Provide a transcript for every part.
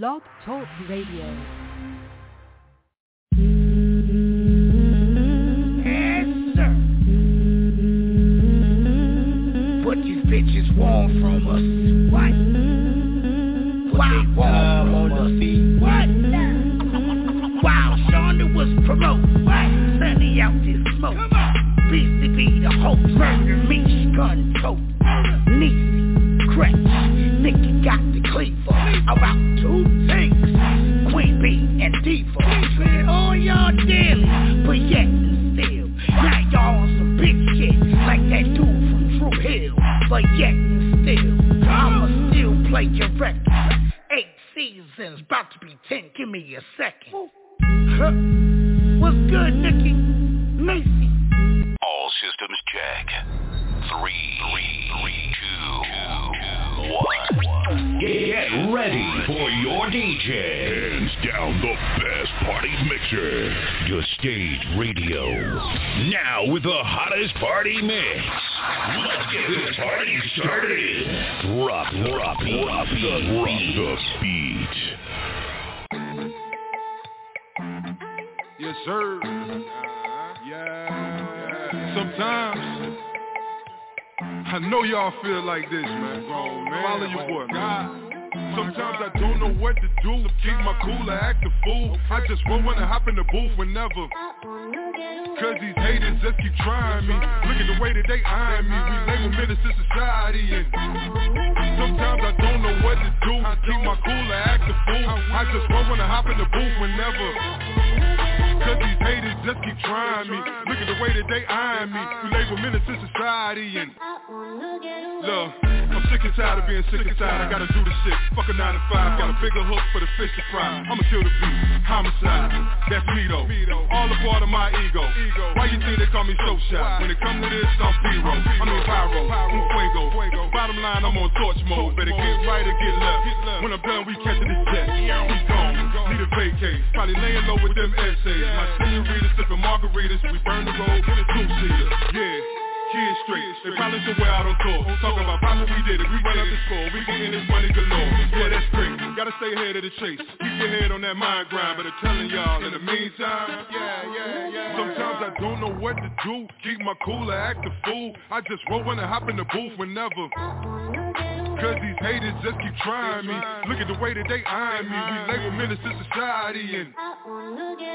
Blog Talk Radio. Yes, sir. What these bitches want from us? What? What they want from us? What? While Shonda was promote, what? Sunny out this smoke. BCB the hope, murder me, gun tote. Niecy, Cretch, your DJ. Hands down the best party mixer. Your stage radio. Now with the hottest party mix. Let's get this party started. Drop, drop, drop the beat. the beat. Yes, sir. Yeah. Sometimes I know y'all feel like this, man. Oh, Follow your boy, man. Sometimes I don't know what to do. Keep my cool or act a fool. I just won't wanna hop in the booth whenever. Cause these haters just keep trying me. Look at the way that they eyeing me. We label menace to society and sometimes I don't know what to do. Keep my cool or act a fool. I just won't wanna hop in the booth whenever. Cause these haters just keep trying me. At the way that they eyeing me. We label menace to society and Look, I'm sick and tired of being sick and tired. I gotta do the shit. Fuck a 9 to 5. Got a bigger hook for the fish to fry. I'ma kill the beat. Homicide. That's me though. All a part of my ego. Why you think they call me show shot? When it come to this, I'm zero. I mean pyro. Un fuego. Bottom line, I'm on torch mode. Better get right or get left. When I'm done, we catching this jet. We gone. Need a vacate. Probably laying low with them essays. My senorita sipping margaritas. We burn road. Two-seater. Yeah. Kids straight, they probably somewhere out on tour. Talk about papa, we did it, we run up the score We getting this money galore, yeah that's great. Gotta stay ahead of the chase, keep your head on that mind grind But I'm telling y'all, in the meantime Yeah, yeah, yeah. Sometimes I don't know what to do. Keep my cool or act a fool. I just roll when I hop in the booth whenever Cause these haters just keep trying me. Look at the way that they eyeing me. We label menace to society and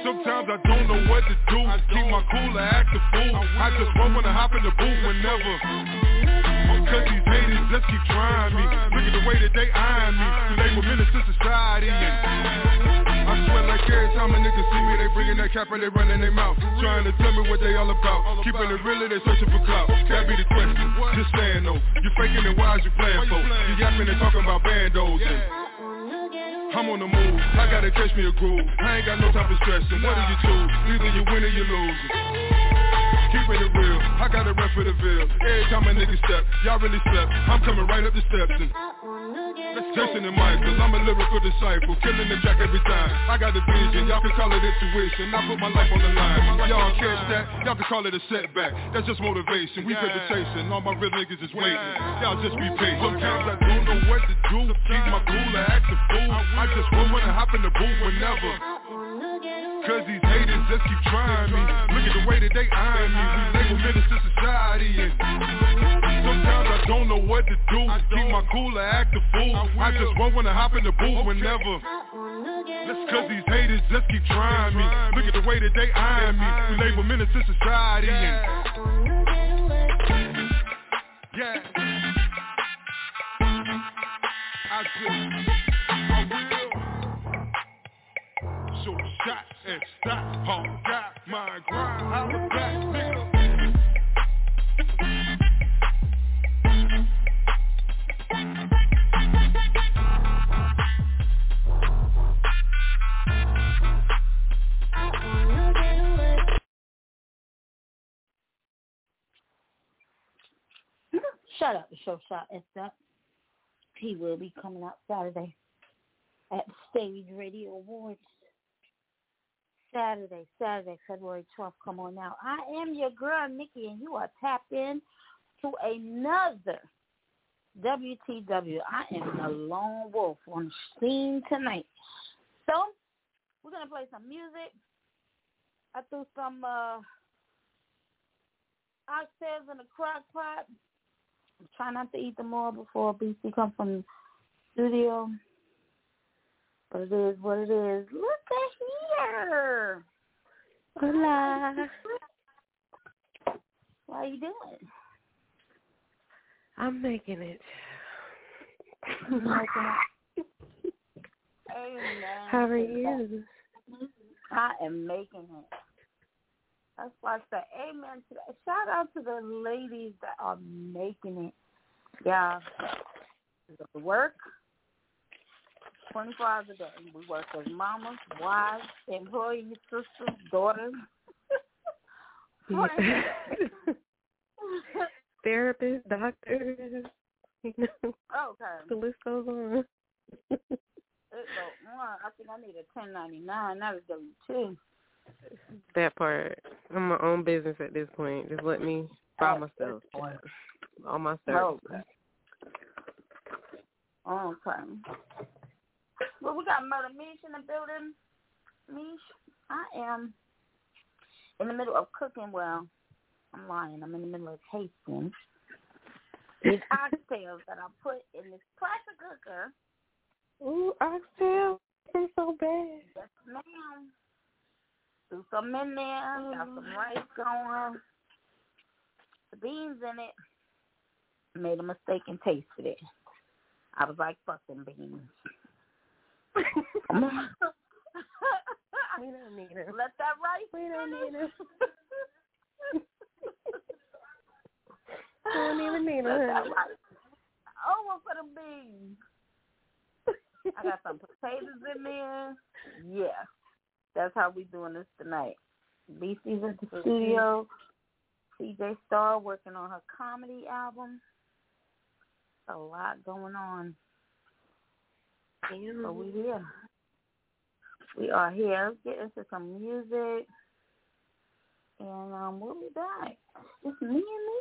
Sometimes I don't know what to do. Keep my cool or act a fool. I just roll when I hop in the booth whenever. Cause these haters just keep trying me. Look at the way that they eyeing me. We label menace to society. And I swear like every time a nigga see me They bringing that cap and they running their mouth. Trying to tell me what they all about. Keeping it real they searching for clout. That be the question, just saying though. You faking it, why is you playing for? You yapping and talking about bandos. And I'm on the move, I gotta catch me a groove. I ain't got no time for stressing, what do you choose? Either you win or you lose Keeping it real, I got a rep for the bill Every time a nigga step, y'all really step. I'm coming right up the steps and Jason and Michael, I'm a lyrical disciple Killing the jack every time. I got the vision, y'all can call it intuition. I put my life on the line. Y'all catch that, y'all can call it a setback. That's just motivation, we paper chasing All my real niggas is waiting. Y'all just be patient. Sometimes I don't know what to do. Keep my cool or act a fool. I just want to I hop in the booth whenever Cause these haters just keep trying me. Look at the way that they eyeing me. We label menace to society and Sometimes I don't know what to do. Keep my cool or act a fool. I just want when I hop in the booth whenever. Cause these haters just keep trying me. Look at the way that they eyeing me. We label menace to society and Yeah. I just and stop. All got my grind. Holla back, nigga. Shut up, show shot. Up. He will be coming out Saturday at Stage Radio Awards. Saturday, Saturday, February 12th. Come on now. I am your girl, Nikki, and you are tapped in to another WTW. I am the lone wolf on scene tonight. So, we're going to play some music. I threw some uh, oxtails in the crock pot. Try not to eat them all before BC comes from the studio. But it is what it is. Look at here. Hola. How you doing? I'm making it. How are you? I am making it. That's why I say amen to that. Shout out to the ladies that are making it. Yeah. The work, 24 hours a day. We work as mamas, wives, employees, sisters, daughters. Therapists, doctors, you know, okay. the list goes on. It go on. I think I need a 1099. That is W-2. that part. I'm my own business at this point. Just let me buy oh. myself. All my services. Okay. Okay. Well, we got Murder Mish in the building. Mish, I am in the middle of cooking. Well, I'm lying. I'm in the middle of tasting these oxtails that I put in this pressure cooker. Ooh, oxtail. I'm so bad. Yes, ma'am. Threw some in there. Got some mm. rice going. The beans in it. Made a mistake and tasted it. I was like, fuck them beans. We don't need her. Let that right. We don't need her. We don't even need her. over for the beans. I got some potatoes in there. Yeah. That's how we doing this tonight. BC's at the studio. CJ Star working on her comedy album. A lot going on. So we here. We are here. Let's get into some music. And um, we'll be back. It's me and me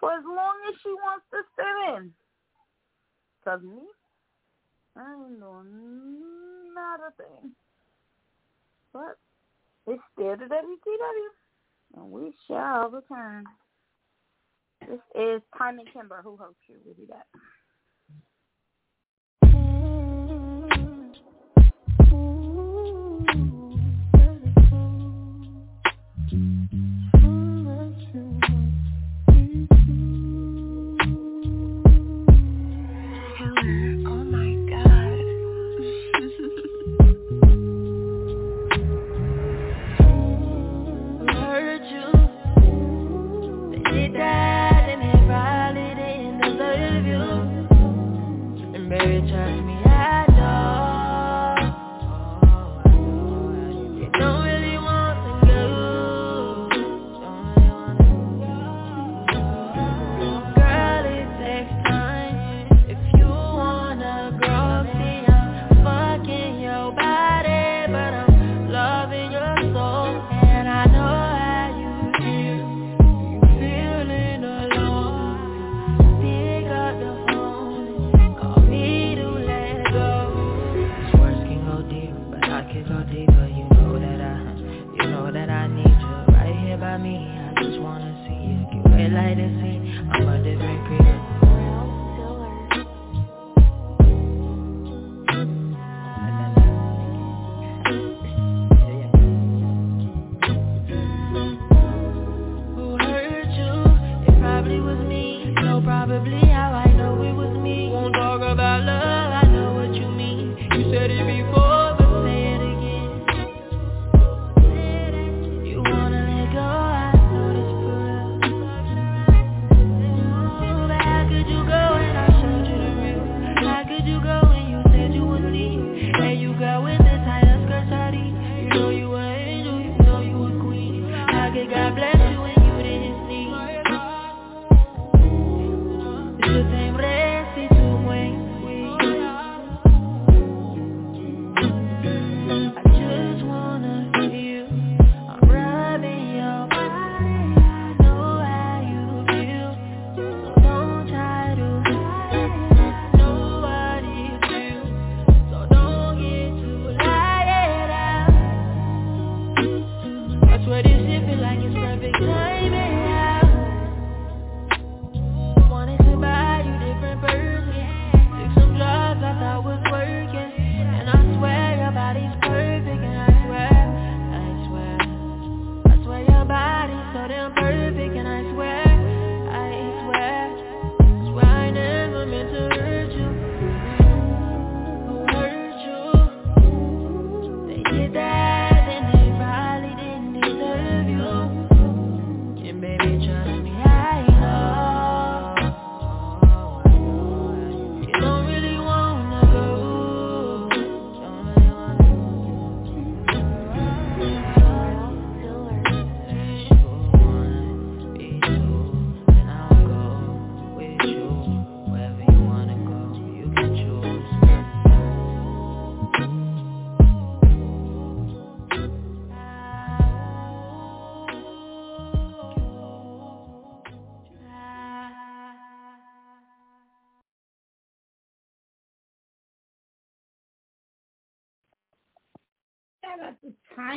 for as long as she wants to sit in. Because me, I ain't doing not a thing. But it's still the WTW. And we shall return. This is Time and Kimber who hosts you. We'll be back.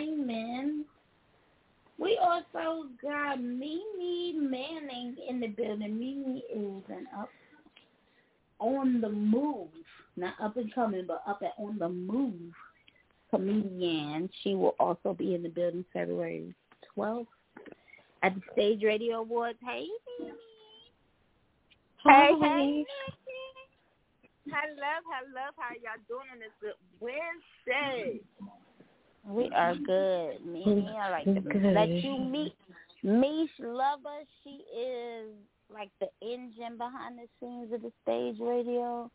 To We also got Mimi Manning in the building. Mimi is an up on the move, not up and coming, but up and on the move comedian. She will also be in the building February 12th at the Stage Radio Awards. Hey, Mimi. Hey, hey. Hello, hello. How y'all doing on this Wednesday? We are good. Mimi, I like to Good. let you meet Mish Lover. She is like the engine behind the scenes of the stage radio.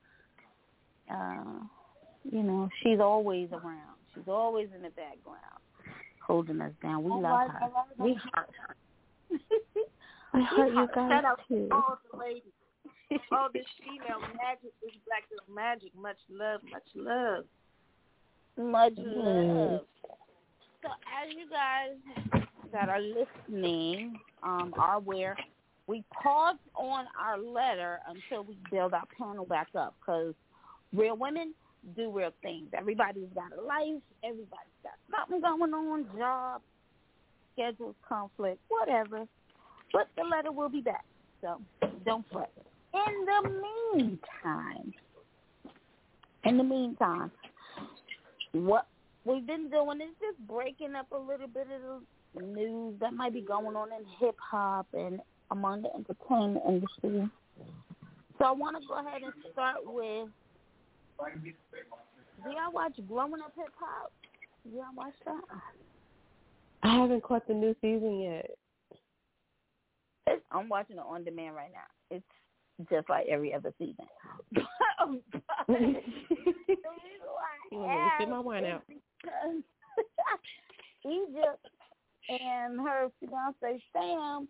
Uh, you know, she's always around. She's always in the background, holding us down. We love her. We heart her. I heard you Shout guys out too. all the ladies. All this female magic, this black girl magic. Much love, much love. Much love. So as you guys that are listening um, are aware, we paused on our letter until we build our panel back up because real women do real things. Everybody's got a life. Everybody's got something going on, job, schedules, conflict, whatever. But the letter will be back, so don't fret. In the meantime, in the meantime, what we've been doing is just breaking up a little bit of the news that might be going on in hip hop and among the entertainment industry. So I want to go ahead and start with. Do y'all watch Growing Up Hip Hop? Do y'all watch that? I haven't caught the new season yet. It's, I'm watching it on demand right now. It's just like every other season. But- the reason why I You want me to spit my wine out? Egypt and her fiance Sam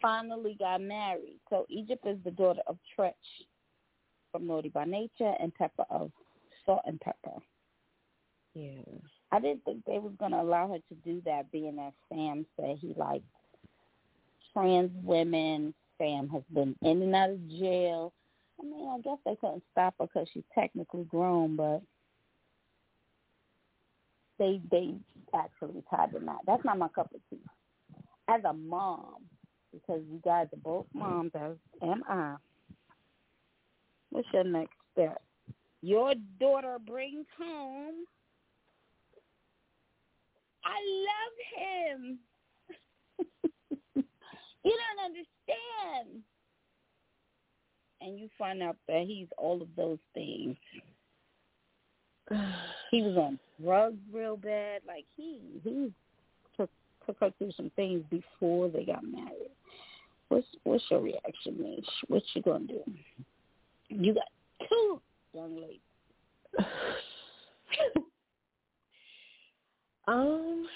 finally got married. So Egypt is the daughter of Treach from Naughty by Nature and Pepa of Salt-N-Pepa. Yeah. I didn't think they was gonna allow her to do that, being that Sam said he liked trans women. Sam has been in and out of jail. I mean, I guess they couldn't stop her because she's technically grown, but they they actually tied the knot. That's not my cup of tea. As a mom, because you guys are both moms, as am I. What's your next step? Your daughter brings home. I love him. you don't understand. And you find out that he's all of those things. He was on drugs real bad. Like he he took took her through some things before they got married. What's what's your reaction, Mish? What you gonna do? You got two young ladies. um,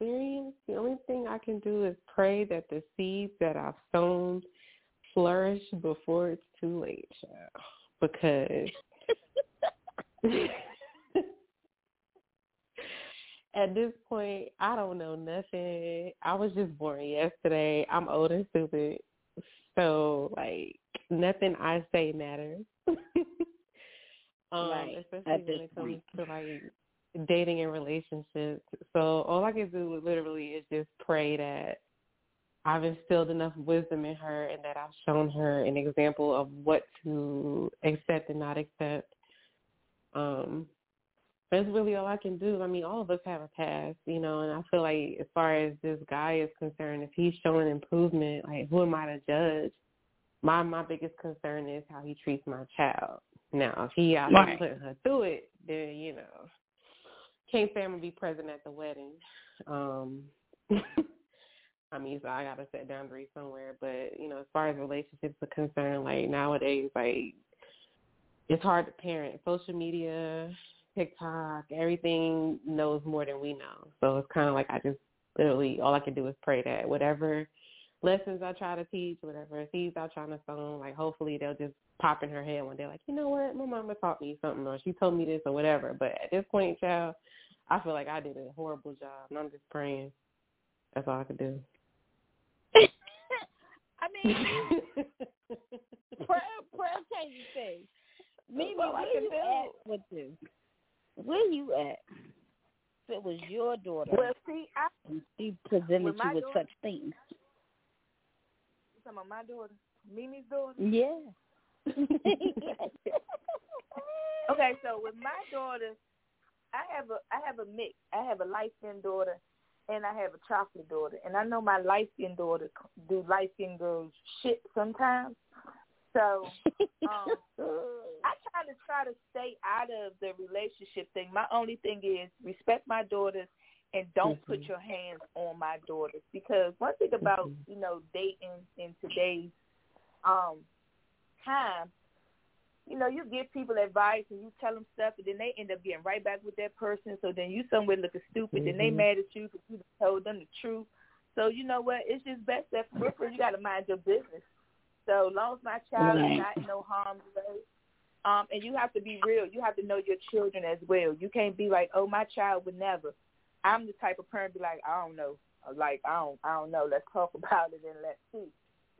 Miriam, the only thing I can do is pray that the seeds that I've sown flourish before it's too late. Because at this point, I don't know nothing. I was just born yesterday. I'm old and stupid. So, like, nothing I say matters. um, Right, especially when it comes point. to, like, dating and relationships. So, all I can do literally is just pray that I've instilled enough wisdom in her and that I've shown her an example of what to accept and not accept. Um, that's really all I can do. I mean, all of us have a past, you know, and I feel like as far as this guy is concerned, if he's showing improvement, like who am I to judge? My my biggest concern is how he treats my child. Now, if he out Right. putting her through it, then you know, can't say gonna be present at the wedding. Um I mean, so I gotta set boundaries somewhere. But you know, as far as relationships are concerned, like nowadays, like it's hard to parent. Social media, TikTok, everything knows more than we know. So it's kind of like I just literally all I can do is pray that whatever lessons I try to teach, whatever seeds I trying to sow, like hopefully they'll just pop in her head one day, like you know what, my mama taught me something, or she told me this, or whatever. But at this point, child, I feel like I did a horrible job, and I'm just praying. That's all I can do. I mean, prayer, prayer changes things. Mimi, That's all I where can you do. at with this? Where you at? If it was your daughter Well, see, I and she presented you with daughter- such things. Talking about my daughter, Mimi's daughter. Yeah. Okay, so with my daughter, I have a I have a mix. I have a light skinned daughter, and I have a chocolate daughter. And I know my light skinned daughter do light skinned girls shit sometimes. So um, I kind of try to stay out of the relationship thing. My only thing is respect my daughters and don't put your hands on my daughters because one thing about you know dating in today's um time, you know, you give people advice and you tell them stuff, and then they end up getting right back with that person. So then you somewhere looking stupid, then they mad at you because you told them the truth. So you know what? It's just best that first you got to mind your business. So long as my child Right. is not in no harm's way, um, and you have to be real. You have to know your children as well. You can't be like, oh, my child would never. I'm the type of parent be like, I don't know, like I don't, I don't know. Let's talk about it and let's see.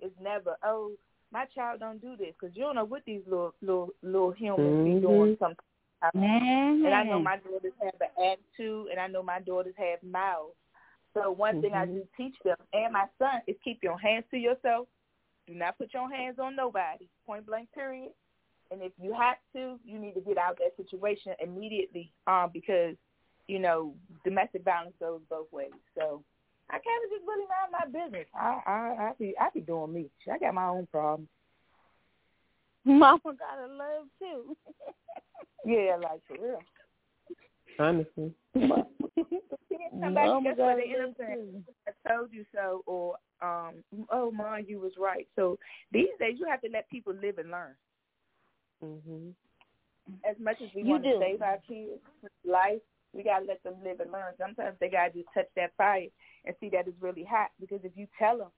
It's never, oh, my child don't do this because you don't know what these little little little humans be doing Mhm. sometimes. Mm-hmm. And I know my daughters have an attitude, and I know my daughters have mouths. So one thing I Mhm. do teach them, and my son, is keep your hands to yourself. Do not put your hands on nobody. Point blank, period. And if you have to, you need to get out of that situation immediately, um, because you know domestic violence goes both ways. So I kind of just really mind my business. I I I be I be doing me. I got my own problems. Mama gotta love too. Yeah, like for real. Honestly. Somebody Mama that's where gotta they end love up saying, too. I told you so, or um, oh, mom, you was right. So these days, you have to let people live and learn. Mhm. As much as we You want do. to save our kids' life, we gotta let them live and learn. Sometimes they gotta just touch that fire and see that it's really hot. Because if you tell them,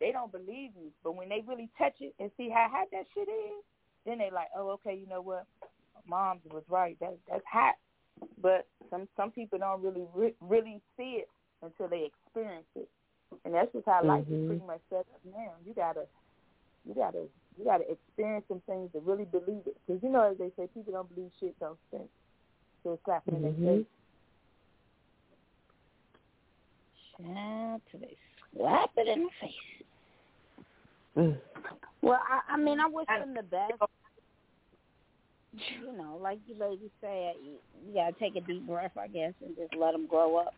they don't believe you. But when they really touch it and see how hot that shit is, then they like, oh, okay, you know what? Mom's was right. That that's hot. But some some people don't really re- really see it until they experience it, and that's just how life is Mhm. pretty much set up now. You gotta you gotta you gotta experience some things to really believe it. Because you know, as they say, people don't believe shit don't stink. So it's slapping in their face. Child, till they slap it in the face. Mm. Well, I, I mean, I wish I- them the best. You know, like you ladies say, you, you gotta take a deep breath, I guess, and just let them grow up,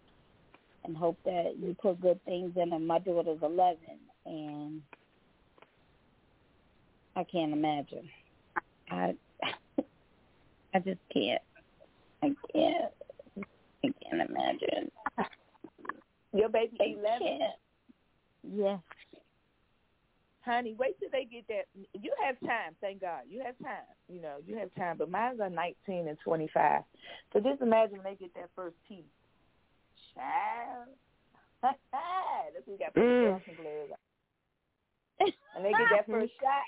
and hope that you put good things in them. My daughter's eleven, and I can't imagine. I I just can't. I can't. I can't imagine. Your baby eleven, can't. Yes. honey. Wait till they get that. You have time, thank God. You have time. You know, you have time. But mine's are nineteen and twenty five. So just imagine when they get that first teeth. Child. That's you got put Mm. on. And they get that first shot.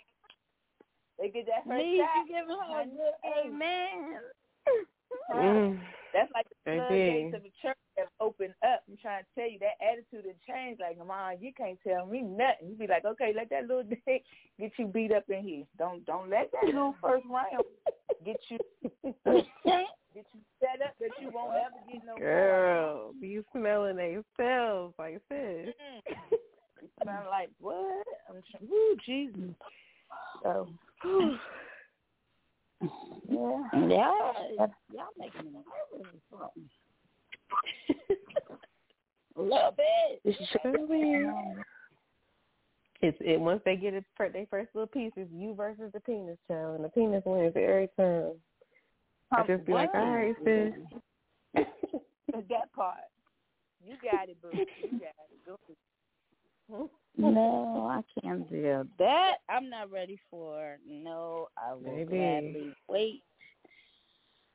They get that first Please, shot. you give her a good hey, amen. Mm. That's like the floodgates of the church have opened up. I'm trying to tell you that attitude has changed. Like, Mom, you can't tell me nothing. You be like, okay, let that little dick get you beat up in here. Don't don't let that little first round get you get you set up that you won't ever get no more. Girl, be smelling themselves like this. Mm-hmm. You smell like what? I'm trying. Woo, Jesus. So, yeah. Yeah, y'all making me nervous or it. a little bit. It's it once they get it their first little piece, it's you versus the penis child, and the penis wins every time. I just be like, all right, sis. that part. You got it, boo. You got it. Go. Hmm? No, I can't do that. I'm not ready for. No, I will Baby. gladly wait.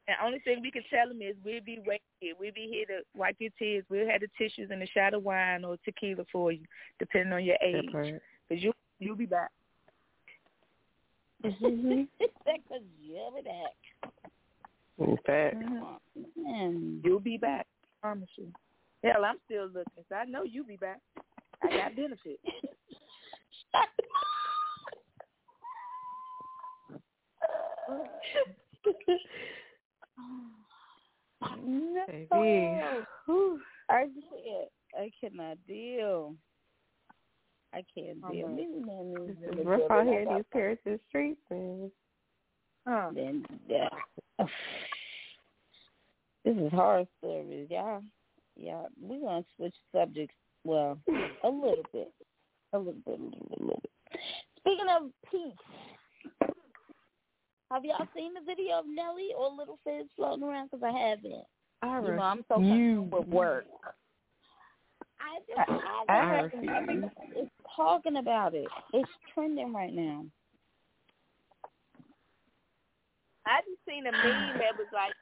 And only thing we can tell them is we'll be waiting here. We'll be here to wipe your tears. We'll have the tissues and a shot of wine or tequila for you, depending on your age. Because you, you'll be back. Mhm. Because you'll be back. In fact, Man. You'll be back. I promise you. Hell, I'm still looking, so I know you'll be back. I got benefits. No. Baby. Whew. I can't. I cannot deal. I can't deal. It's really rough out here in these Paris streets, man. Huh. Then yeah. This is horror stories, y'all. Yeah, we're gonna switch subjects. Well, a little bit, a little bit, a little bit, a little bit. Speaking of peace, have y'all seen the video of Nelly or Lil Fizz floating around? Because I haven't. I You know, I'm so refuse. concerned with work. I just, I, I I, refuse. everybody is talking about it. It's trending right now. I just seen a meme that was like,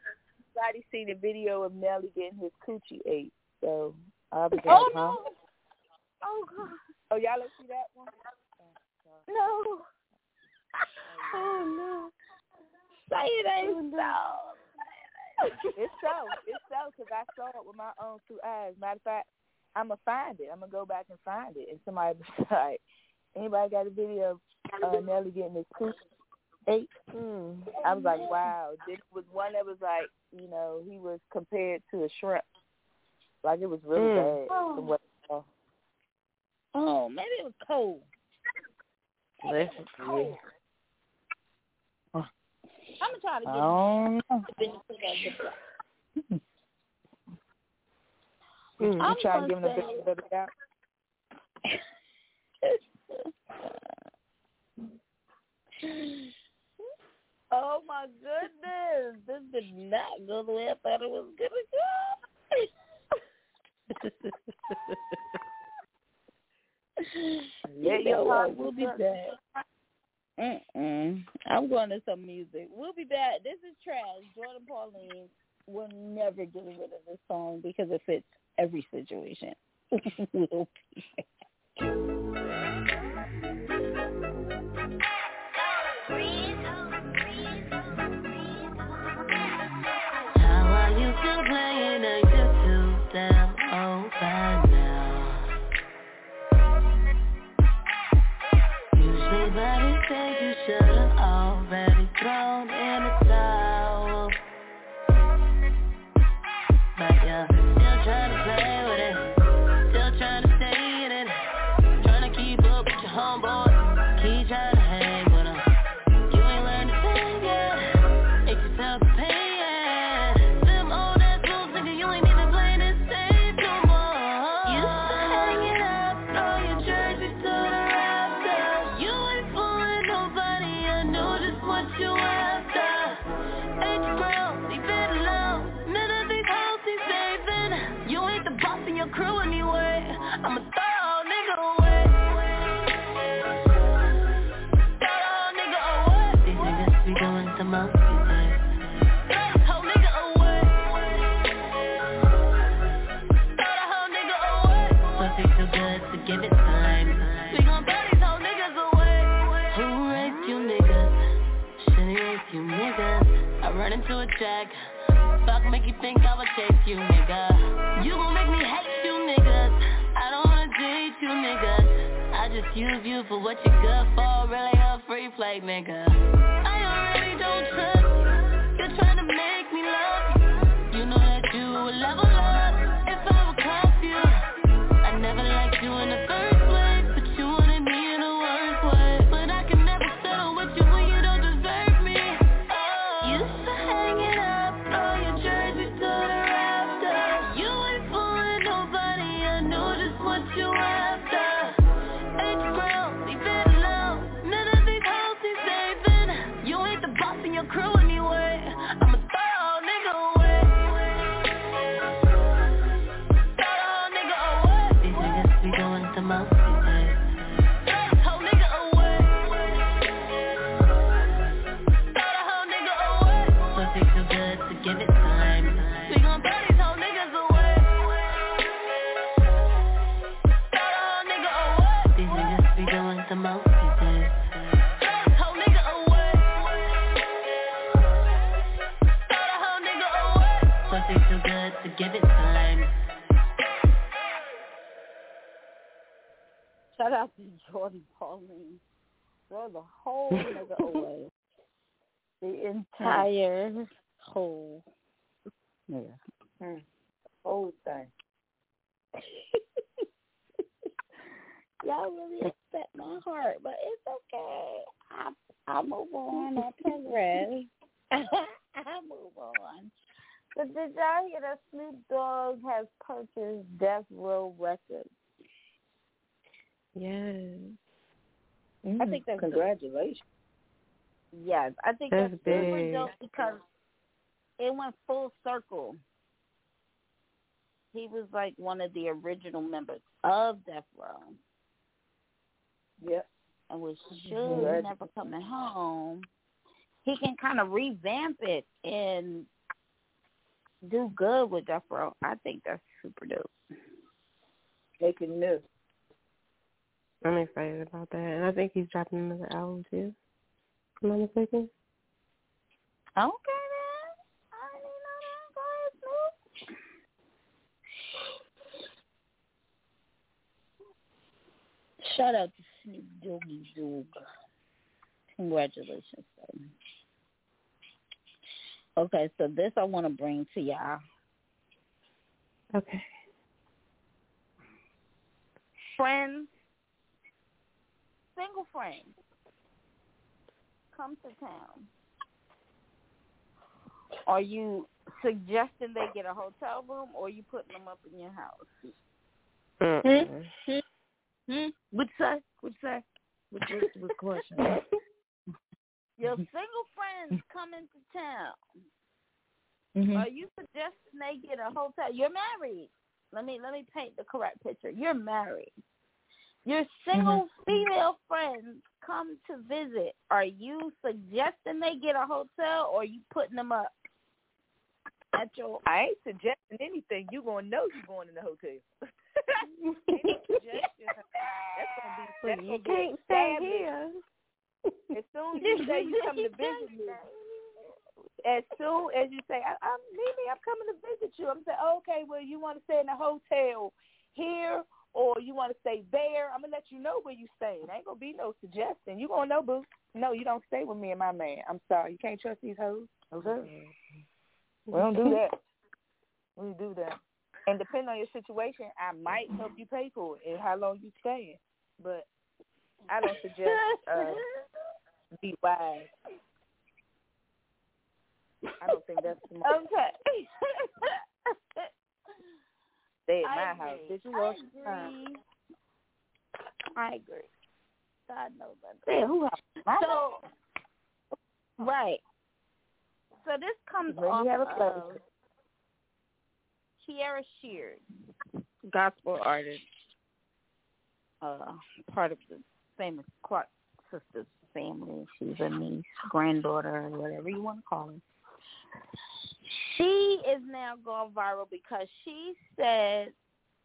somebody seen a video of Nelly getting his coochie ate. So I was like, Oh huh? no! Oh god! Oh, y'all don't see that one? No! Oh, oh no. Say it ain't so. It's so. It's so because I saw it with my own two eyes. Matter of fact, I'm going to find it. I'm going to go back and find it. And somebody was like, anybody got a video of uh, Nelly getting his coochie ate? Mm. I was like, wow. This was one that was like, you know, he was compared to a shrimp. Like it was really Mm. bad. From what I saw. Oh, maybe it was cold. Listen, Cold. I'm gonna try to get Oh, Mm. I'm you trying gonna to give him the say- benefit of the doubt? oh my goodness, this did not go the way I thought it was gonna go. Yeah, you know what? We'll be back. Mm-mm. I'm going to some music. We'll be back. This is trash. Jordan Pauline. We're never get rid of this song because it fits every situation. we'll be back. Think I would chase you, nigga. You gon' make me hate you niggas. I don't wanna date you niggas. I just use you for what you're good for. Really a free play, nigga. I already don't trust you. You're trying to make doing the most these this whole nigga away. Throw the whole nigga away. Pussy too good to give it time. Shout out to Jordan Pauline. Throw the whole nigga away. The entire whole nigga nightmare. Hmm. Whole thing. Y'all really upset my heart, but it's okay. I I move on. I progress. I move on. But did y'all hear that Snoop Dogg has purchased Death Row Records? Yes. I think that's congratulations. Yes, I think That's that's, big. dope because it went full circle. He was like one of the original members of Death Row Yep. and was sure never coming home. He can kind of revamp it and do good with Death Row. I think that's super dope. Making new. I'm excited about that. And I think he's dropping another album too. Am I mistaken? Okay then. I didn't know that. Go ahead, Snoop. Shout out to Snoop Doggy Dogg. Congratulations, sir. Okay, so this I want to bring to y'all. Okay. Friends, single friends, come to town. Are you suggesting they get a hotel room or are you putting them up in your house? Mm-mm. Hmm? Hmm? What's that? What's that? What's what's the question? Your single friends come into town. Mhm. Are you suggesting they get a hotel? You're married. Let me let me paint the correct picture. You're married. Your single female friends come to visit. Are you suggesting they get a hotel or are you putting them up at your I ain't suggesting anything. You gonna know you going in the hotel. Any? That's gonna be. That's you gonna be can't stay here. As soon as you say you come to visit me, as soon as you say, I, I'm Mimi, I'm coming to visit you, I'm saying, okay, well, you want to stay in a hotel here or you want to stay there? I'm gonna let you know where you staying. Ain't gonna be no suggestion. You gonna know, boo. No, you don't stay with me and my man. I'm sorry, you can't trust these hoes. Okay. We don't do that. We do that. And depending on your situation, I might help you pay for it and how long you staying. But I don't suggest uh, be wise. I don't think that's smart. Okay. Stay at I my agree. house. Did you I agree. I agree. God knows I agree. Who house? So, right. So this comes off have a of Kierra Sheard, gospel artist, uh, part of the famous Clark sisters family. She's a niece, granddaughter, whatever you want to call her. She is now going viral because she said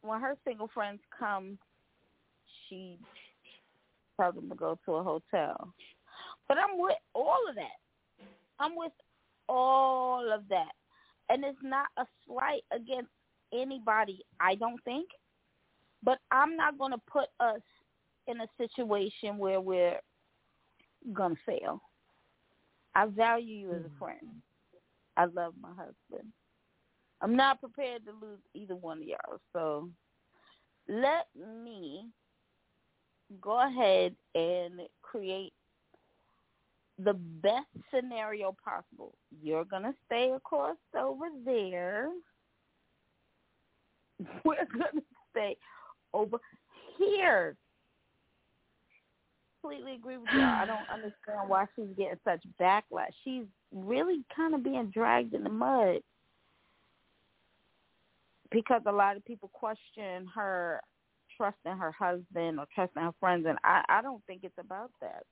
when her single friends come, she tells them to go to a hotel. But I'm with all of that. I'm with all of that. And it's not a slight against anybody, I don't think. But I'm not going to put us in a situation where we're going to fail. I value you as a mm. friend. I love my husband. I'm not prepared to lose either one of y'all. So let me go ahead and create the best scenario possible. You're going to stay across over there. We're going to stay over here. Completely agree with you. I don't understand why she's getting such backlash. She's really kind of being dragged in the mud because a lot of people question her trusting her husband or trusting her friends, and I, I don't think it's about that.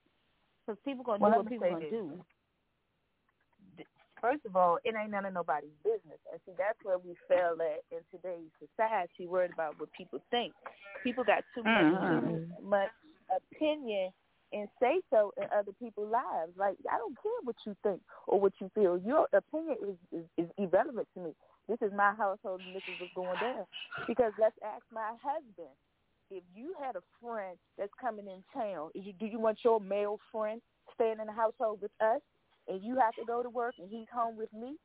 Because people gonna Well, do what people gonna this. do. First of all, it ain't none of nobody's business. And see, that's where we fail at in today's society, worried about what people think. People got too much, Mhm. too much opinion and say so in other people's lives. Like, I don't care what you think or what you feel. Your opinion is, is, is irrelevant to me. This is my household and this is what's going down. Because let's ask my husband. If you had a friend that's coming in town, you, do you want your male friend staying in the household with us? and you have to go to work and he's home with me,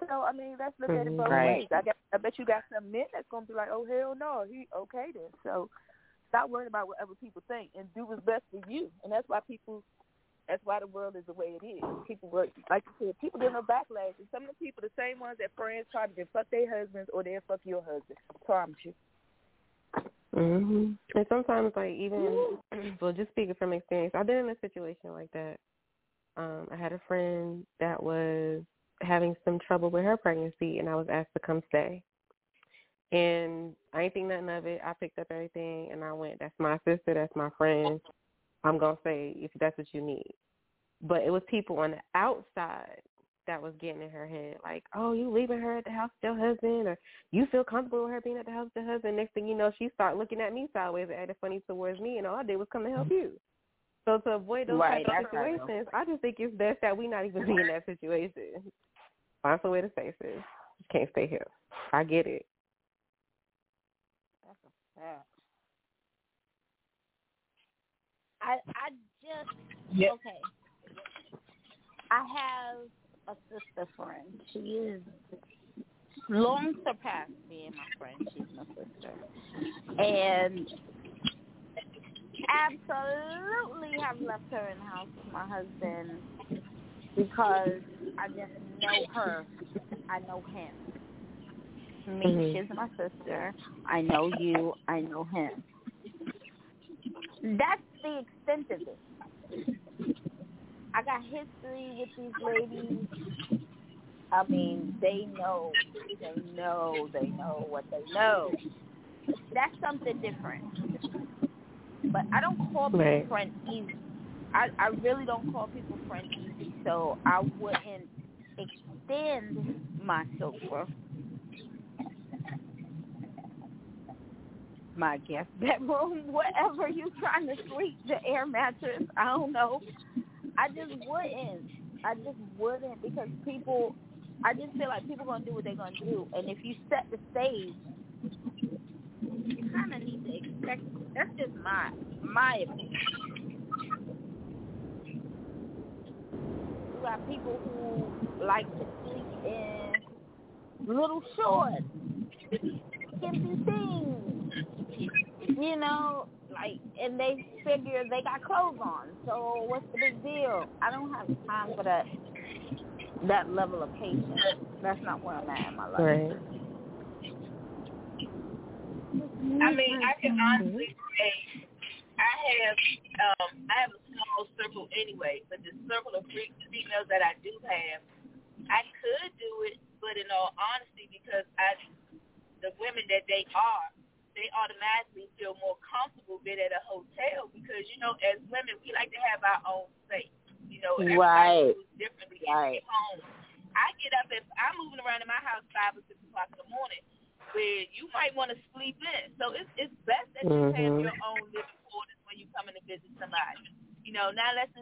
So I mean, let's look at it both Right. ways. I got, I bet you got some men that's gonna be like, oh hell no, he okay then. So stop worrying about what other people think and do what's best for you. And that's why people, that's why the world is the way it is. People work, like you said, people get no backlash. And some of the people, the same ones that friends try to fuck their husbands or they'll fuck your husband. Promise you. Hmm And sometimes, like even well, just speaking from experience, I've been in a situation like that. Um, I had a friend that was having some trouble with her pregnancy, and I was asked to come stay. And I ain't think nothing of it. I picked up everything, and I went. That's my sister. That's my friend. I'm gonna say if that's what you need. But it was people on the outside that was getting in her head, like, "Oh, you leaving her at the house with your husband, or you feel comfortable with her being at the house with your husband." Next thing you know, she start looking at me sideways and acting funny towards me, and all I did was come to help mm-hmm. you. So to avoid those Right, type of that's how I know. situations, I just think it's best that we not even be in that situation. Find some way to face it. Just can't stay here. I get it. That's a fact. I I just Yep. okay. I have a sister friend. She is long surpassed being my friend. She's my sister, and absolutely have left her in the house with my husband because I just know her. I know him. Me, Mhm. she's my sister. I know you. I know him. That's the extent of it. I got history with these ladies. I mean, they know, they know, they know what they know. That's something different. But I don't call people Right. friends easy. I, I really don't call people friends easy, so I wouldn't extend my sofa, my guest bedroom, whatever you're trying to sleep, the air mattress, I don't know. I just wouldn't. I just wouldn't because people, I just feel like people gonna do what they're gonna do, and if you set the stage, you kind of need to expect. That's just my my opinion. You got people who like to sleep in little shorts, skimpy things, you know, like, and they figure they got clothes on. So what's the big deal? I don't have time for that that level of patience. That's not where I'm at in my life. Right. I mean, I can honestly say I have um I have a small circle anyway, but the circle of freak females that I do have, I could do it, but in all honesty, because I the women that they are, they automatically feel more comfortable being at a hotel because you know, as women, we like to have our own space. You know, Right. differently Right. in home. I get up if I'm moving around in my house five or six o'clock in the morning where you might want to sleep in. So it's it's best that you have Mhm. your own living quarters when you come in to visit somebody. You know, now it's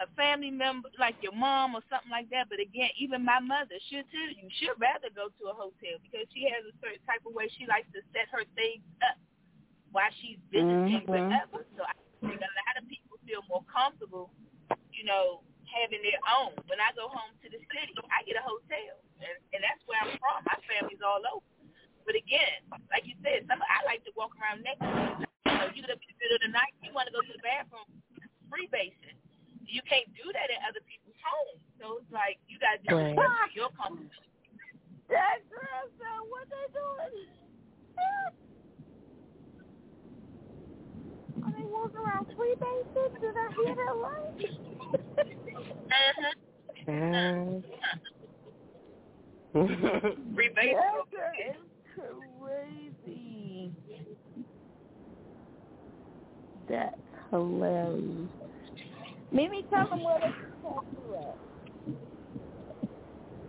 a family member like your mom or something like that. But again, even my mother, she'll tell you she'd rather go to a hotel because she has a certain type of way she likes to set her things up while she's visiting Mhm. wherever. So I think a lot of people feel more comfortable, you know, having their own. When I go home to the city, I get a hotel, and, and that's where I'm from. My family's all over. But again, like you said, some I like to walk around naked. You know, you get up in the middle of the night, you want to go to the bathroom, free basing. You can't do that in other people's homes. So it's like you got to do Right. it for your comfort. That girl said, what they doing? Are they walking around free bases? Did I hear that right? Uh-huh. Yes. Free basing. That girl is crazy. That's hilarious. Mimi, tell them where they can catch you at.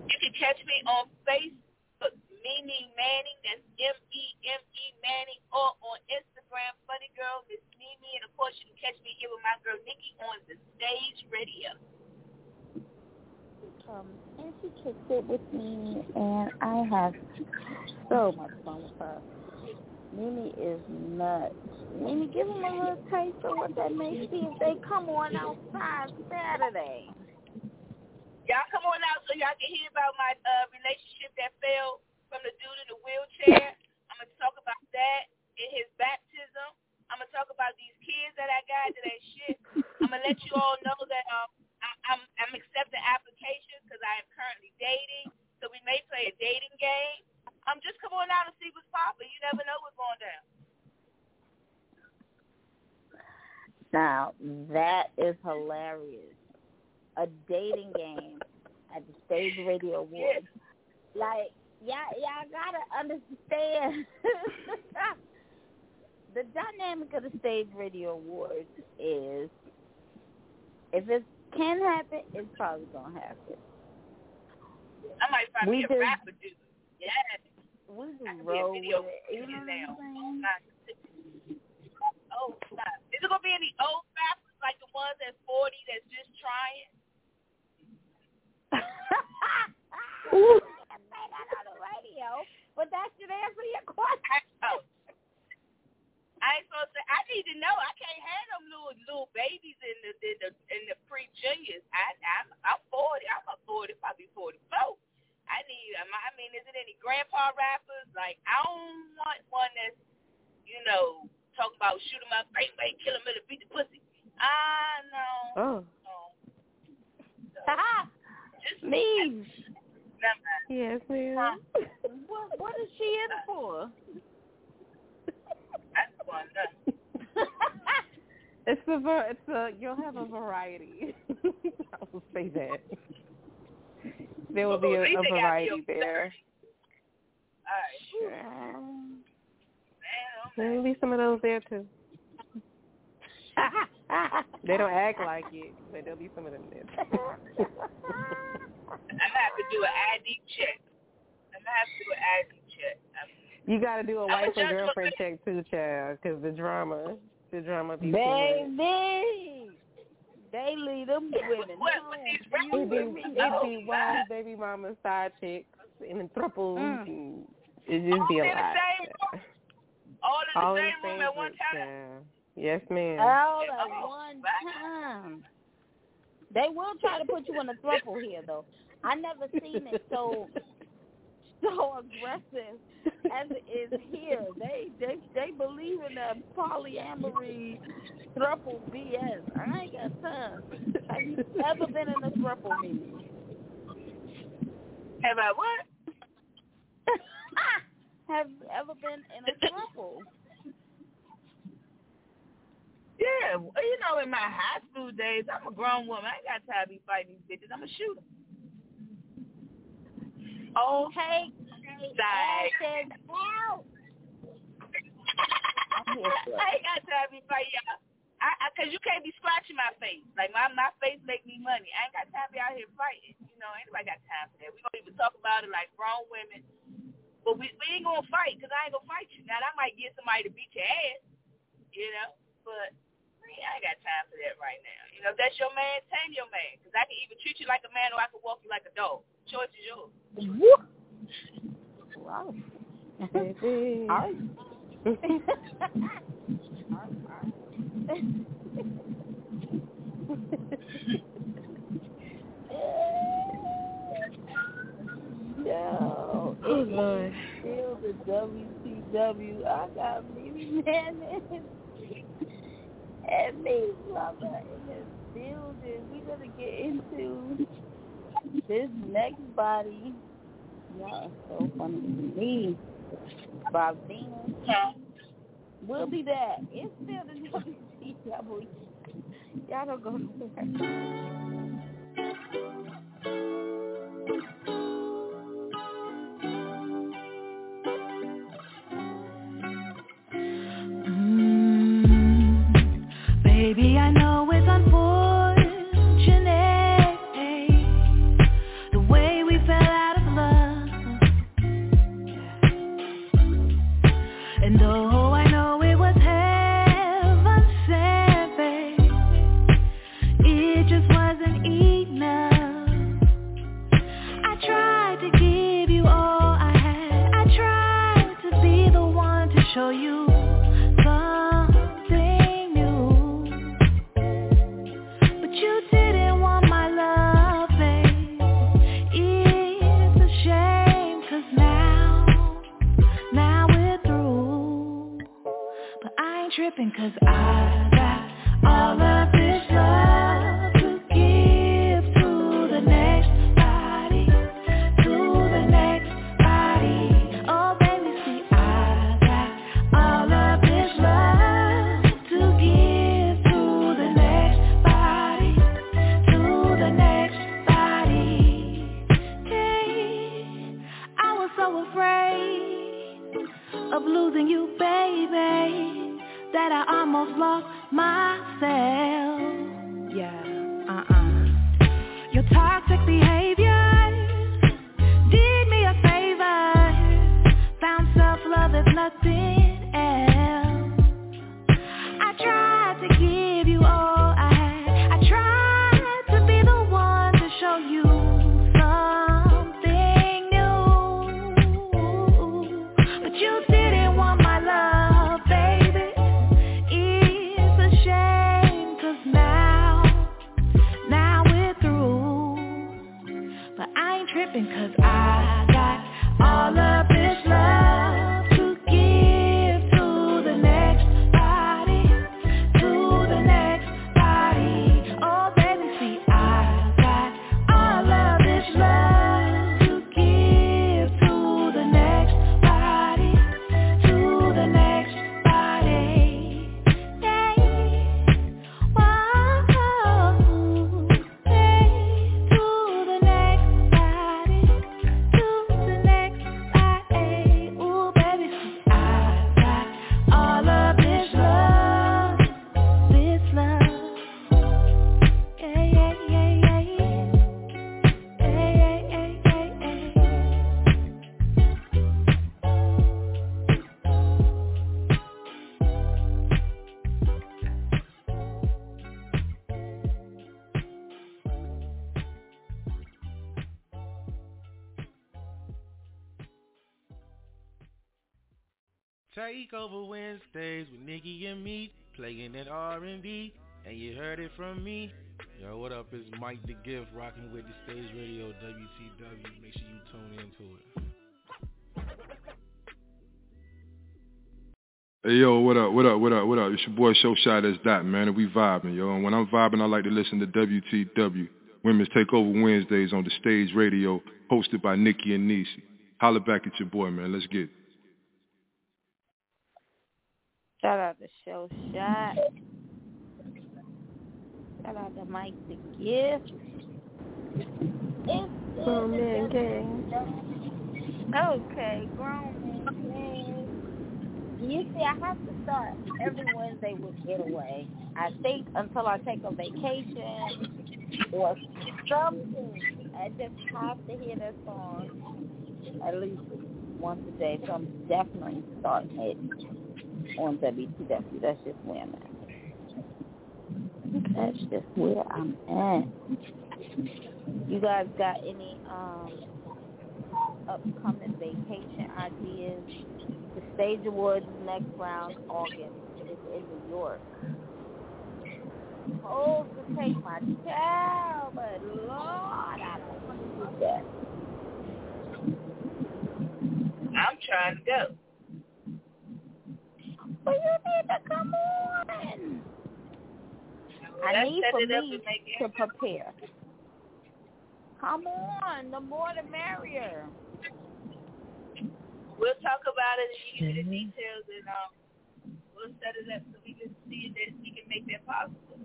You can catch me on Facebook, Mimi Manning. That's M E M E Manning, or on Instagram, Funny Girl Miss Mimi, and of course you can catch me here with my girl Nikki on the Stage Radio. Um, and she kicked it with me, and I have so much fun with her. Mimi is nuts. Mimi, give them a little taste of what that may be if they come on outside Saturday. Y'all come on out so y'all can hear about my uh, relationship that fell from the dude in the wheelchair. I'm gonna talk about that in his baptism. I'm gonna talk about these kids that I got that ain't shit. I'm gonna let you all know that um I, I'm I'm accepting applications because I am currently dating. So we may play a dating game. Um, just come on out and see what's popping. You never know what's going down. Now that is hilarious. A dating game at the Stage Radio Awards. Like y'all, y'all gotta understand the dynamic of the Stage Radio Awards is if it can happen, it's probably gonna happen. I might find We me a just- rapper dude. Yeah. We I just can be a roll video with it. You know now. what I'm saying? Oh, snap. Is it gonna be any old rappers like the ones that's forty that's just trying? Ooh. Say that on the radio, but that should answer your question. Oh. I ain't supposed to. I need to know. I can't have them little little babies in the in the in the pre juniors. I I'm I'm forty. I'm a forty, probably forty four. I need. um, I mean, is it any grandpa rappers? Like I don't want one that's you know talking about shoot 'em up, great way, kill 'em and beat the pussy. Ah no. Oh, no. Just Me. Never mind. yes, ma'am. What what is she in for? That's one. Nothing. It's a var- it's a you'll have a variety. I will say that. There will be a, a variety there. All right. Man, oh, There will be some of those there too. They don't act like it, but there'll be some of them there. I'm gonna have to do an ID check. I'm gonna have to do an ID check. I'm, you got to do a wife and girlfriend check too, child, because the drama, the drama be. Baby. They lead them women. what, what these It rappers? be it be wives, baby mamas, side chicks, and then triples. Mm. And it just be a All in the lot. same child. All in the All in same room at one group, time. Yes, ma'am. All at Oh, one wow. time. They will try to put you in a throuple here, though. I never seen it so so aggressive as it is here. They they they believe in that polyamory throuple BS. I ain't got time. Have you ever been in a throuple meeting? Have I what? Have you ever been in a throuple? Yeah, well, you know, in my high school days, I'm a grown woman. I ain't got time to be fighting these bitches. I'm a shooter. Take Side. out. I'm here for it. I ain't got time to be fighting y'all. I, I, cause you can't be scratching my face. Like my my face make me money. I ain't got time to be out here fighting. You know, anybody got time for that? We don't even talk about it like grown women. But we we ain't gonna fight because I ain't gonna fight you. Now I might get somebody to beat your ass. You know, but I ain't got time for that right now. You know, if that's your man, tame your man. Because I can either treat you like a man or I can walk you like a dog. Choice is yours. Woo. Wow. Baby. All right. Yo, Oh, Lord. still the WTW. I got me man and me lover in this building. We're gonna get into this next body. Y'all are so funny to me. Bob Venus. We'll be back. It's still the WTW. Y'all don't go nowhere. Take over Wednesdays with Nikki and me, playing that R&B, and you heard it from me. Yo, what up? It's Mike the Gift, rocking with the Stage Radio WTW. Make sure you tune into it. Hey yo, what up, what up, what up, what up? It's your boy Show Shot as that man, and we vibing, yo. And when I'm vibing, I like to listen to WTW, Women's Takeover Wednesdays on the Stage Radio, hosted by Nikki and Nisi. Holla back at your boy, man. Let's get it. Shout out to Show Shot. Shout out to Mike the Gift. It's Oh man, gang. Okay, grown man gang. You see, I have to start every Wednesday with Getaway. I think until I take a vacation or something, I just have to hear that song at least once a day. So I'm definitely starting it on WTW. That's just where I'm at. That's just where I'm at. You guys got any um upcoming vacation ideas? The Stage Awards next round August is in New York. Oh, to take my child, but Lord, I don't want to do that. I'm trying to go. But you need to come on. I Let's need for me and make it to prepare. Come on, the more the merrier. We'll talk about it and you get the details and um we'll set it up so we can see that we can make that possible.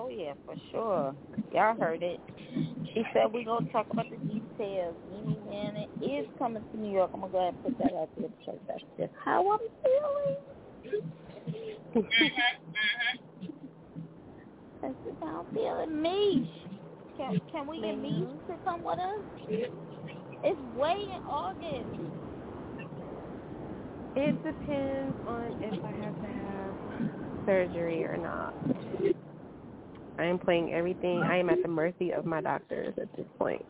Oh yeah, for sure. Y'all heard it. She said we're gonna talk about the details. Mimi Man is coming to New York. I'm gonna go ahead and put that out there because that's just how I'm feeling. Mm-hmm. That's just how I'm feeling. Mish. Can can we get mm-hmm. Mish to come with us? It's way in August. It depends on if I have to have surgery or not. I am playing everything. I am at the mercy of my doctors at this point.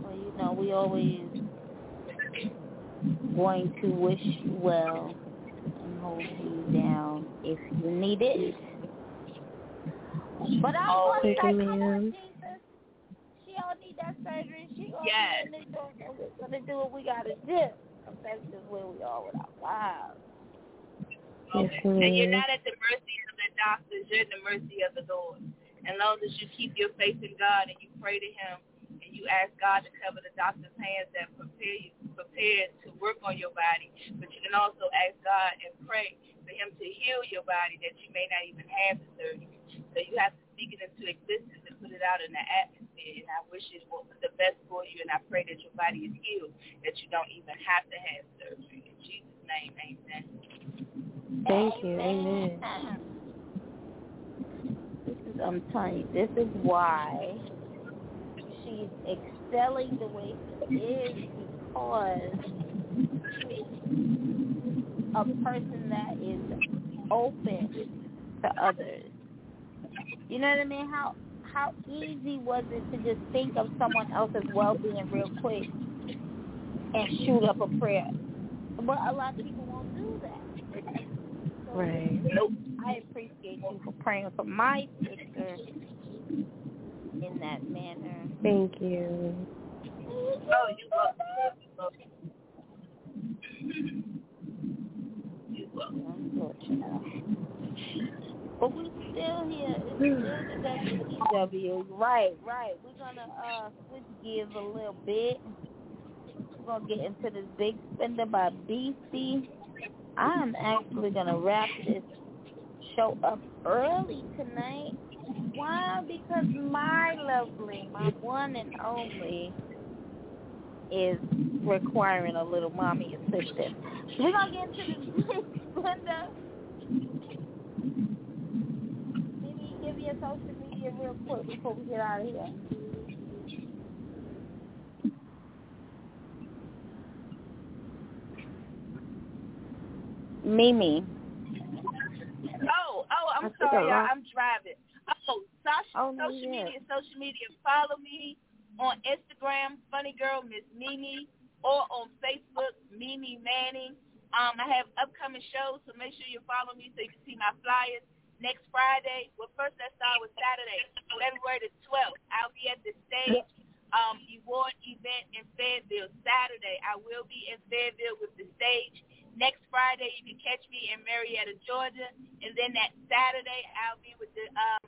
Well, you know, we always going to wish you well and hold you down if you need it. But I'm Oh, gonna say, thank you, come on. Jesus. She don't need that surgery. She gonna Yes. be in New York and we're gonna do what we gotta do. confess is where we are with our lives. Yes, And you're not at the mercy of the doctors, you're at the mercy of the Lord. And long as you keep your faith in God and you pray to him and you ask God to cover the doctor's hands that prepare you prepared to work on your body, but you can also ask God and pray for him to heal your body that you may not even have the surgery. So you have to speak it into existence and put it out in the atmosphere. And I wish it was the best for you and I pray that your body is healed, that you don't even have to have surgery. In Jesus' name, amen. Thank you. Amen. This is, I'm telling you, this is why she's excelling the way she is because a person that is open to others. You know what I mean? How how easy was it to just think of someone else's well being real quick and shoot up a prayer? But a lot of people won't do that. So Right. Nope. I appreciate you for praying for my sister in that manner. Thank you. Oh, you welcome. You welcome. Unfortunately. But we still here. It's still the. Right, right. We're gonna uh switch gears a little bit. We're gonna get into this big spender by BC. I'm actually gonna wrap this show up early tonight. Why? Because my lovely, my one and only, is requiring a little mommy assistance. We're gonna get into the big spender. Maybe give your social media real quick before we get out of here. Mimi. Oh, oh, I'm sorry, I I'm driving. Oh, social, Oh, social yeah. media, social media. Follow me on Instagram, Funny Girl Miss Mimi, or on Facebook, Mimi Manning. Um, I have upcoming shows, so make sure you follow me so you can see my flyers. Next Friday, well, first let's start with Saturday, February the 12th. I'll be at the stage um, award event in Fayetteville. Saturday, I will be in Fayetteville with the stage. Next Friday, you can catch me in Marietta, Georgia, and then that Saturday, I'll be with the um,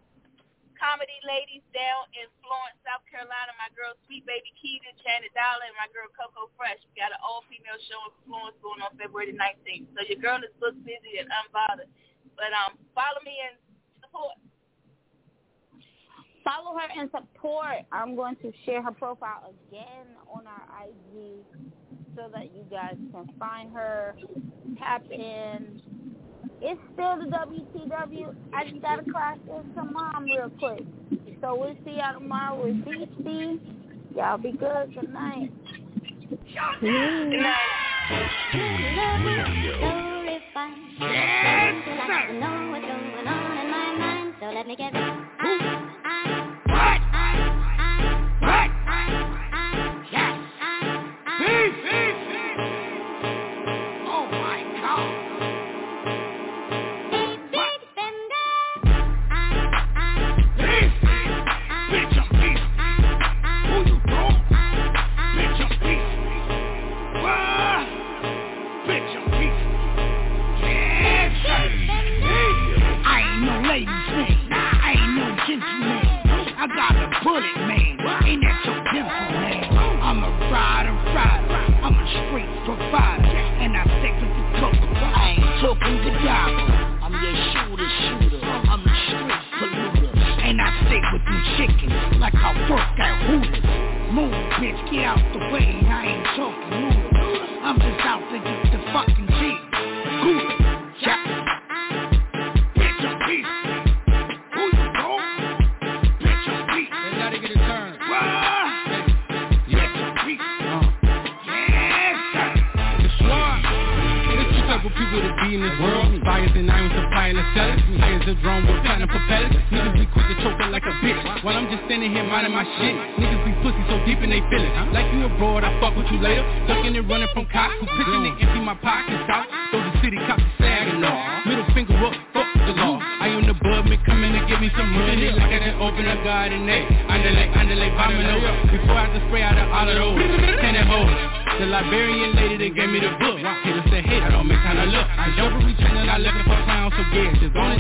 comedy ladies down in Florence, South Carolina. My girl, Sweet Baby Keita, Janet Dollar, and my girl Coco Fresh. We got an all-female show in Florence going on February the 19th. So your girl is booked busy and unbothered. But um, follow me and support. Follow her and support. I'm going to share her profile again on our IG so that you guys can find her, tap in. It's still the WTW. I just got to class in some mom real quick. So we'll see y'all tomorrow with BC. Y'all be good. Good night. Good night. Yes, I out the way. You later. Ducking and running from cops who pitching and empty my pockets out. Throw the city cops to sagging off. Middle finger up, fuck the law. I am the man coming to give me some money. Like I done open a garden egg. Underlay, underlay, over. Before I just spray out of all of those. Ten and hoes. The Liberian lady that gave me the book. Hit us said, hey, I don't make time to look. I jewelry chain and I looking for clowns, so yeah, just gonna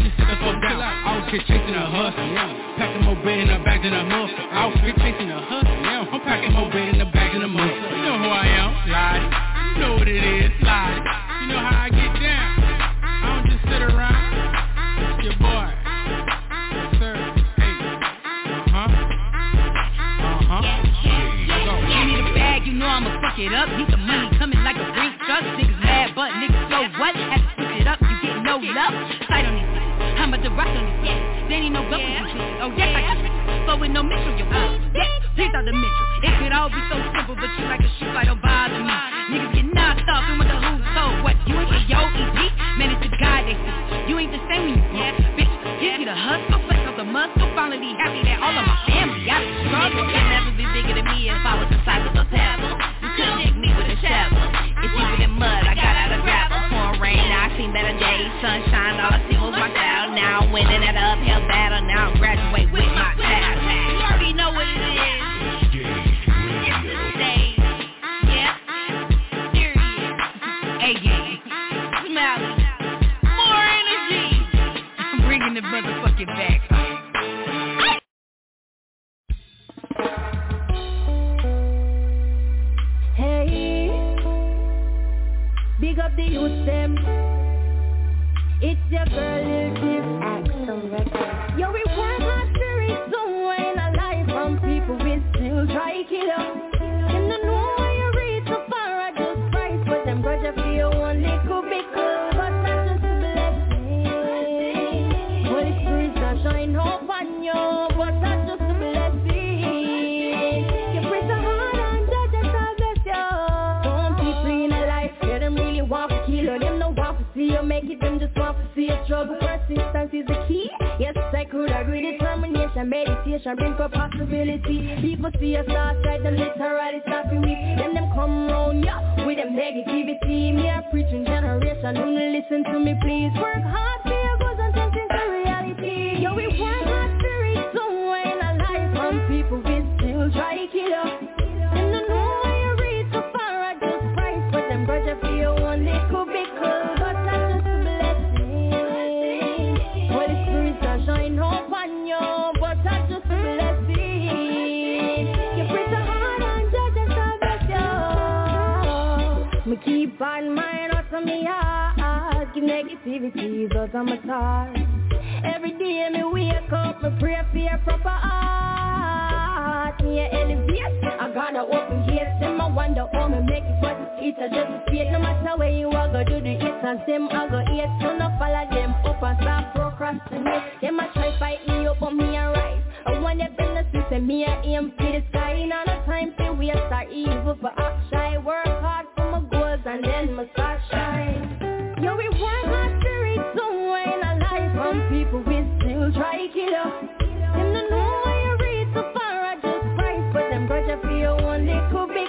fuck it up. Need the money coming like a brink truck. Niggas mad, but niggas so what? Had to switch it up, you get no love. Sight on these I'm about to rock on these bitches. They ain't no gup with. Oh yes, I got. But with no Mitchell, you uh, yeah, please out the Mitchell. It could all be so simple, but you like a shoot, like don't bother me. Niggas get knocked off and with the who's told what? You ain't the yo EP, man, it's the guy they see. You ain't the same when you broke, bitch. Give me the hustle, flex up the muscle, finally happy that all of my family got the struggle. You'd never be bigger than me if I was of a pebble. Couldn't dig me with a shovel. It's deeper than mud, I got out of gravel. Pouring rain, now I seen better days. Sunshine, all I see was my style. Now I'm winning at an uphill battle. Now I'm graduate with my title. Big up the youth them. It's your girl Lil. Axel Records. Yo, we work hard to reach somewhere in our life from people we still try kill us. Just see you. Persistence is the key. Yes, I could agree. Determination, meditation, bring for possibility. People see us outside, them literally stop you weak. Then them come round ya with them negativity. Me a preaching generation, don't listen to me, please. Work hard for your goals and turn into reality. Yo, we work hard to reach somewhere in our life. Some people we still try to kill us. Them don't know you reach so far at this price, but them grudge you feel Jesus I'm a tar. Every day me wake up, me pray for a proper heart. Me a elevate, I gotta open gates. Them a wonder how me make it, but it's a just a fate. No matter where you are, go do the hits and them a go hate. So no follow them up and stop procrastinate. Them a try fight me up, but me a rise. I want their business, listen me a aim for the sky. In all time, say waste, are evil, but I shy. Work hard for my goals and then my start shine. And I know you read so far, I just pray, but them grudge I feel one nickel big